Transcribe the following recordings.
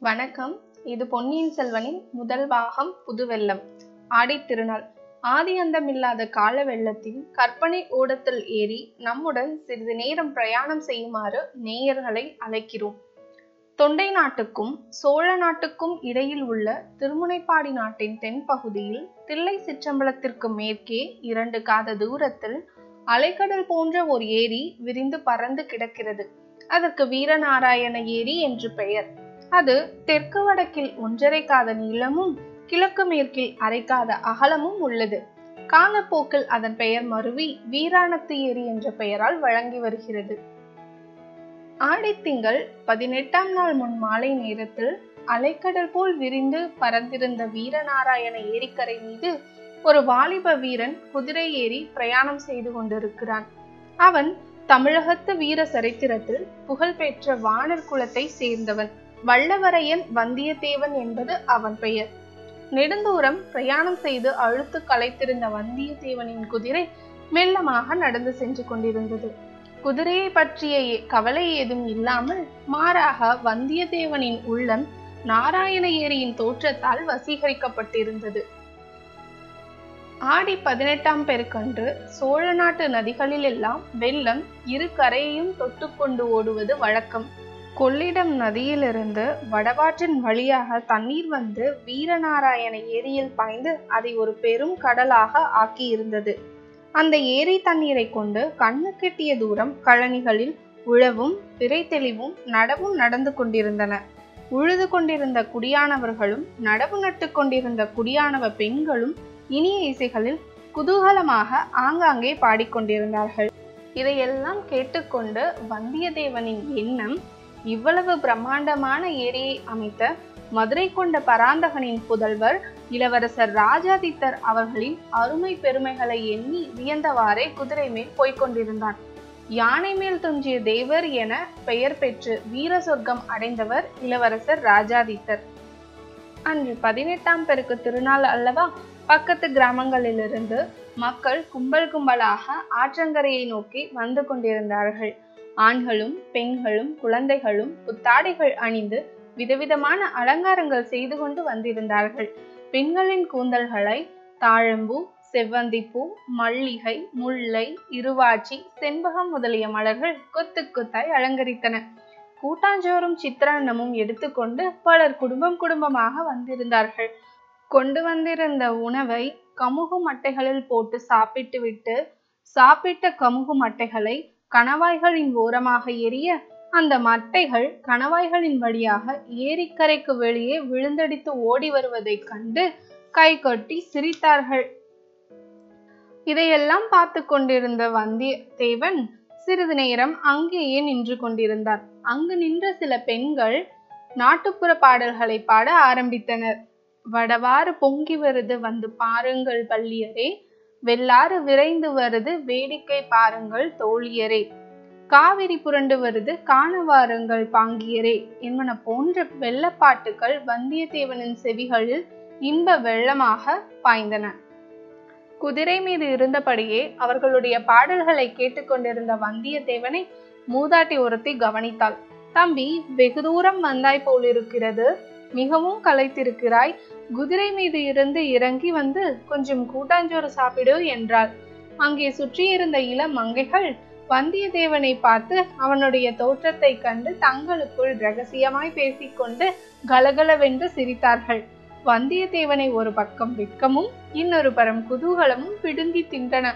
வணக்கம். இது பொன்னியின் செல்வனின் முதல் பாகம் புதுவெள்ளம் ஆடித்திருநாள் ஆதி அந்தமில்லாத கால வெள்ளத்தின் கற்பனை ஓடத்தில் ஏறி நம்முடன் சிறிது நேரம் பிரயாணம் செய்யுமாறு நேயர்களை அழைக்கிறோம். தொண்டை நாட்டுக்கும் சோழ நாட்டுக்கும் இடையில் உள்ள திருமுனைப்பாடி நாட்டின் தென்பகுதியில் தில்லை சிற்றம்பலத்திற்கு மேற்கே இரண்டு காத தூரத்தில் அலைக்கடல் போன்ற ஒரு ஏரி விரிந்து பறந்து கிடக்கிறது. அதற்கு வீரநாராயண ஏரி என்று பெயர். அது தெற்கு வடக்கில் ஒன்றரை காத நீளமும் கிழக்கு மேற்கில் அரைக்காத அகலமும் உள்ளது. காலப்போக்கில் அதன் பெயர் மருவி வீராணத்து ஏரி என்ற பெயரால் வழங்கி வருகிறது. ஆடித்திங்கள் பதினெட்டாம் நாள் முன் மாலை நேரத்தில் அலைக்கடல் போல் விரிந்து பறந்திருந்த வீரநாராயண ஏரிக்கரை மீது ஒரு வாலிப வீரன் குதிரை ஏறி பிரயாணம் செய்து கொண்டிருக்கிறான். அவன் தமிழகத்து வீர சரித்திரத்தில் புகழ்பெற்ற வானர் குலத்தை சேர்ந்தவன். வல்லவரையன் வந்தியத்தேவன் என்பது அவன் பெயர். நெடுந்தூரம் பிரயாணம் செய்து அழுத்து களைத்திருந்த வந்தியத்தேவனின் குதிரை மெல்லமாக நடந்து சென்று கொண்டிருந்தது. குதிரையை பற்றிய கவலை ஏதும் இல்லாமல் மாறாக வந்தியத்தேவனின் உள்ளம் நாராயண ஏரியின் தோற்றத்தால் வசீகரிக்கப்பட்டிருந்தது. ஆடி பதினெட்டாம் பெருக்கன்று சோழ நாட்டு நதிகளிலெல்லாம் வெள்ளம் இரு கரையையும் தொட்டுக்கொண்டு ஓடுவது வழக்கம். கொள்ளிடம் நதியிலிருந்து வடவாற்றின் வழியாக தண்ணீர் வந்து வீரநாராயண ஏரியில் பாய்ந்து அதை ஒரு பெரும் கடலாக ஆக்கியிருந்தது. அந்த ஏரி தண்ணீரை கொண்டு கண்ணு கெட்டிய தூரம் கழனிகளில் உழவும் பிறை தெளிவும் நடவும் நடந்து கொண்டிருந்தன. உழுது கொண்டிருந்த குடியானவர்களும் நடவு நட்டு கொண்டிருந்த குடியானவ பெண்களும் இனிய இசைகளில் குதூகலமாக ஆங்காங்கே பாடிக்கொண்டிருந்தார்கள். இதையெல்லாம் கேட்டுக்கொண்டு வந்தியத்தேவனின் எண்ணம் இவ்வளவு பிரம்மாண்டமான ஏரியை அமைத்த மதுரை கொண்ட பராந்தகனின் புதல்வர் இளவரசர் ராஜாதித்தர் அவர்களின் அருமை பெருமைகளை எண்ணி வியந்தவாறே குதிரை மேல் போய்கொண்டிருந்தான் யானை மேல் துஞ்சிய தேவர் என பெயர் பெற்று வீர சொர்க்கம் அடைந்தவர் இளவரசர் ராஜாதித்தர். அன்று பதினெட்டாம் பெருக்கு திருநாள் அல்லவா? பக்கத்து கிராமங்களிலிருந்து மக்கள் கும்பல் கும்பலாக ஆற்றங்கரையை நோக்கி வந்து கொண்டிருந்தார்கள். ஆண்களும் பெண்களும் குழந்தைகளும் புத்தாடைகள் அணிந்து விதவிதமான அலங்காரங்கள் செய்து கொண்டு வந்திருந்தார்கள். பெண்களின் கூந்தல்களை தாழம்பூ செவ்வந்திப்பூ மல்லிகை முல்லை இருவாச்சி செண்பகம் முதலிய மலர்கள் கொத்து கொத்தாய் அலங்கரித்தன. கூட்டாஞ்சோறும் சித்திரான்னமும் எடுத்துக்கொண்டு பலர் குடும்பம் குடும்பமாக வந்திருந்தார்கள். கொண்டு வந்திருந்த உணவை கமுகு மட்டைகளில் போட்டு சாப்பிட்டு விட்டு சாப்பிட்ட கமுகு மட்டைகளை கணவாய்களின் ஓரமாக எரிய அந்த மட்டைகள் கணவாய்களின் வழியாக ஏரிக்கரைக்கு வெளியே விழுந்தடித்து ஓடி வருவதைக் கண்டு கை கட்டி சிரித்தார்கள். இதையெல்லாம் பார்த்து கொண்டிருந்த வந்தியத்தேவன் சிறிது நேரம் அங்கேயே நின்று கொண்டிருந்தார். அங்கு நின்ற சில பெண்கள் நாட்டுப்புற பாடல்களை பாட ஆரம்பித்தனர். வடவாறு பொங்கி வருது வந்து பாருங்கள் பள்ளியரே வெள்ளாறு விரைந்து வருது வேடிக்கை பாருங்கள் தோழியரே. காவிரி புரண்டு வருது காண வாருங்கள் பாங்கியரே. என்பன போன்ற வெள்ளப்பாட்டுகள் வந்தியத்தேவனின் செவிகளில் இன்ப வெள்ளமாக பாய்ந்தன. குதிரை மீது இருந்தபடியே அவர்களுடைய பாடல்களை கேட்டுக்கொண்டிருந்த வந்தியத்தேவனை மூதாட்டி ஒருத்தி கவனித்தாள். தம்பி வெகு தூரம் வந்தாய் போலிருக்கிறது. மிகவும் களைத்திருக்கிறாய். குதிரை மீது இருந்து இறங்கி வந்து கொஞ்சம் கூட்டாஞ்சோறு சாப்பிடு என்றாள். அங்கே சுற்றியிருந்த இளம் மங்கைகள் வந்தியத்தேவனை பார்த்து அவனுடைய தோற்றத்தை கண்டு தங்களுக்குள் ரகசியமாய் பேசிக்கொண்டு கலகலவென்று சிரித்தார்கள். வந்தியத்தேவனை ஒரு பக்கம் வெட்கமும் இன்னொரு பரம் குதூகலமும் பிடுங்கி தின்றன.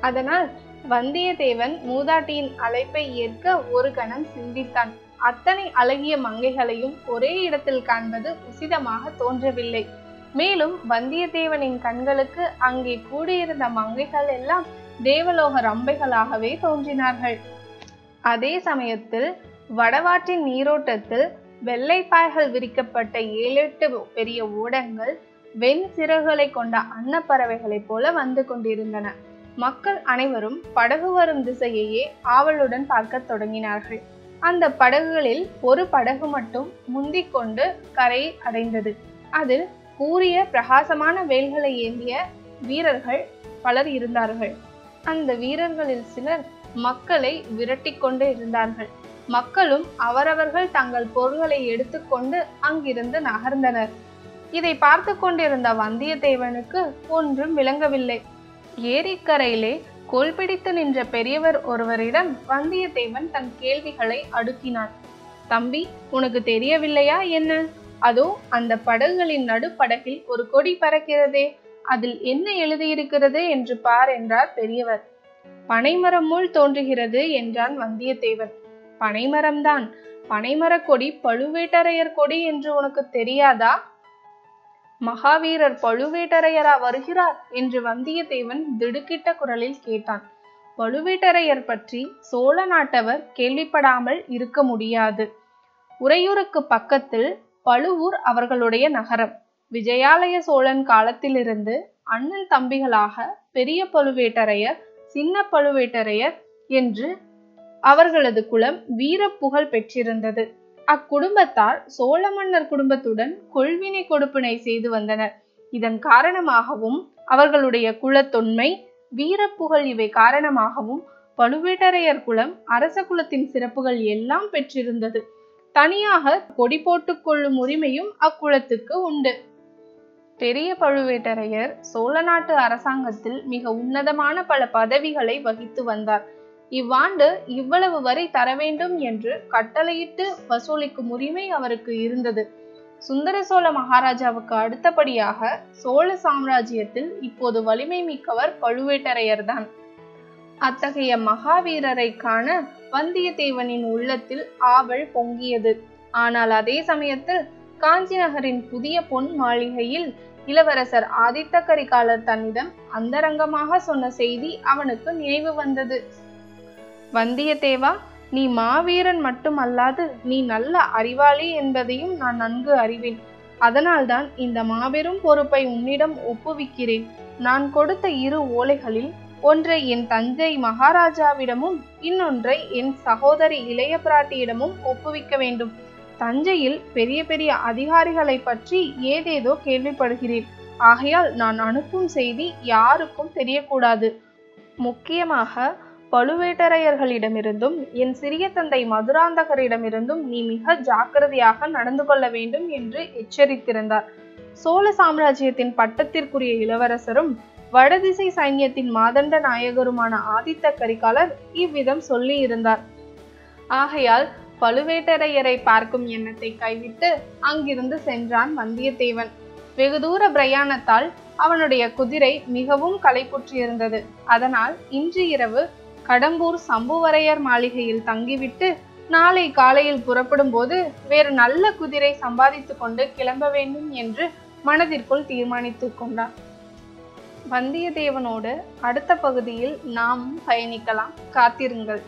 அதனால் வந்தியத்தேவன் மூதாட்டியின் அழைப்பை ஏற்க ஒரு கணம் சிந்தித்தான். அத்தனை அழகிய மங்கைகளையும் ஒரே இடத்தில் காண்பது உசிதமாக தோன்றவில்லை. மேலும் வந்தியத்தேவனின் கண்களுக்கு அங்கே கூடியிருந்த மங்கைகள் எல்லாம் தேவலோக ரம்பைகளாகவே தோன்றினார்கள். அதே சமயத்தில் வடவாற்றின் நீரோட்டத்தில் வெள்ளைப்பாய்கள் விரிக்கப்பட்ட ஏழெட்டு பெரிய ஓடங்கள் வெண் சிறகுகளை கொண்ட அன்னப்பறவைகளைப் போல வந்து கொண்டிருந்தன. மக்கள் அனைவரும் படகு வரும் திசையையே ஆவலுடன் பார்க்கத் தொடங்கினார்கள். அந்த படகுகளில் ஒரு படகு மட்டும் முந்திக் கொண்டு கரையை அடைந்தது. அதில் கூறிய பிரகாசமான வேல்களை ஏந்திய வீரர்கள் பலர் இருந்தார்கள். அந்த வீரர்களில் சிலர் மக்களை விரட்டி கொண்டு இருந்தார்கள். மக்களும் அவரவர்கள் தங்கள் பொருள்களை எடுத்துக்கொண்டு அங்கிருந்து நகர்ந்தனர். இதை பார்த்து கொண்டிருந்த வந்தியத்தேவனுக்கு ஒன்றும் விளங்கவில்லை. ஏரிக்கரையிலே கோல் பிடித்து நின்ற பெரியவர் ஒருவரிடம் வந்தியத்தேவன் தன் கேள்விகளை அடுக்கினான். தம்பி உனக்கு தெரியவில்லையா என்ன? அதோ அந்த படகுகளின் நடுப்படகில் ஒரு கொடி பறக்கிறதே அதில் என்ன எழுதியிருக்கிறது என்று பார் என்றார் பெரியவர். பனைமரம் முள் தோன்றுகிறது என்றான் வந்தியத்தேவன். பனைமரம்தான். பனைமரக் கொடி பழுவேட்டரையர் கொடி என்று உனக்கு தெரியாதா? மகாவீரர் பழுவேட்டரையரா வருகிறார் என்று வந்தியத்தேவன் திடுக்கிட்ட குரலில் கேட்டான். பழுவேட்டரையர் பற்றி சோழ நாட்டவர் கேள்விப்படாமல் இருக்க முடியாது. உறையூருக்கு பக்கத்தில் பழுவூர் அவர்களுடைய நகரம். விஜயாலய சோழன் காலத்திலிருந்து அண்ணன் தம்பிகளாக பெரிய பழுவேட்டரையர் சின்ன பழுவேட்டரையர் என்று அவர்களது குலம் வீர புகழ் பெற்றிருந்தது. அக்குடும்பத்தார் சோழ மன்னர் குடும்பத்துடன் கொள்வினை கொடுப்பினை செய்து வந்தனர். இதன் காரணமாகவும் அவர்களுடைய குலத்தொன்மை வீரப்புகழ் இவை காரணமாகவும் பழுவேட்டரையர் குலம் அரச குலத்தின் சிறப்புகள் எல்லாம் பெற்றிருந்தது. தனியாக கொடி போட்டுக் கொள்ளும் உரிமையும் அக்குலத்துக்கு உண்டு. பெரிய பழுவேட்டரையர் சோழ நாட்டு அரசாங்கத்தில் மிக உன்னதமான பல பதவிகளை வகித்து வந்தார். இவ்வாண்டு இவ்வளவு வரை தர வேண்டும் என்று கட்டளையிட்டு வசூலிக்கும் உரிமை அவருக்கு இருந்தது. சுந்தர சோழ மகாராஜாவுக்கு அடுத்தபடியாக சோழ சாம்ராஜ்யத்தில் இப்போது வலிமை மிக்கவர் பழுவேட்டரையர்தான். அத்தகைய மகாவீரரை காண வந்தியத்தேவனின் உள்ளத்தில் ஆவல் பொங்கியது. ஆனால் அதே சமயத்தில் காஞ்சி நகரின் புதிய பொன் மாளிகையில் இளவரசர் ஆதித்த கரிகாலர் தன்னிடம் அந்தரங்கமாக சொன்ன செய்தி அவனுக்கு நினைவு வந்தது. வந்தியத்தேவா நீ மாவீரன் மட்டுமல்லாது நீ நல்ல அறிவாளி என்பதையும் நான் நன்கு அறிவேன். அதனால்தான் இந்த மாபெரும் பொறுப்பை உன்னிடம் ஒப்புவிக்கிறேன். நான் கொடுத்த இரு ஓலைகளில் ஒன்றை என் தஞ்சை மகாராஜாவிடமும் இன்னொன்றை என் சகோதரி இளைய பிராட்டியிடமும் ஒப்புவிக்க வேண்டும். தஞ்சையில் பெரிய பெரிய அதிகாரிகளை பற்றி ஏதேதோ கேள்விப்படுகிறேன். ஆகையால் நான் அனுப்பும் செய்தி யாருக்கும் தெரியக்கூடாது. முக்கியமாக பழுவேட்டரையர்களிடமிருந்தும் என் சிறிய தந்தை மதுராந்தகரிடமிருந்தும் நீ மிக ஜாக்கிரதையாக நடந்து கொள்ள வேண்டும் என்று எச்சரித்திருந்தார். சோழ சாம்ராஜ்யத்தின் பட்டத்திற்குரிய இளவரசரும் வடதிசை சைன்யத்தின் மாதண்ட நாயகருமான ஆதித்த கரிகாலர் இவ்விதம் சொல்லியிருந்தார். ஆகையால் பழுவேட்டரையரை பார்க்கும் எண்ணத்தை கைவிட்டு அங்கிருந்து சென்றான் வந்தியத்தேவன். வெகு தூர பிரயாணத்தால் அவனுடைய குதிரை மிகவும் களைப்புற்றிருந்தது அதனால் இன்று இரவு கடம்பூர் சம்புவரையர் மாளிகையில் தங்கிவிட்டு நாளை காலையில் புறப்படும் போது வேறு நல்ல குதிரை சம்பாதித்து கொண்டு கிளம்ப வேண்டும் என்று மனதிற்குள் தீர்மானித்து கொண்டான். வந்தியத்தேவனோடு அடுத்த பகுதியில் நாம் பயணிக்கலாம். காத்திருங்கள்.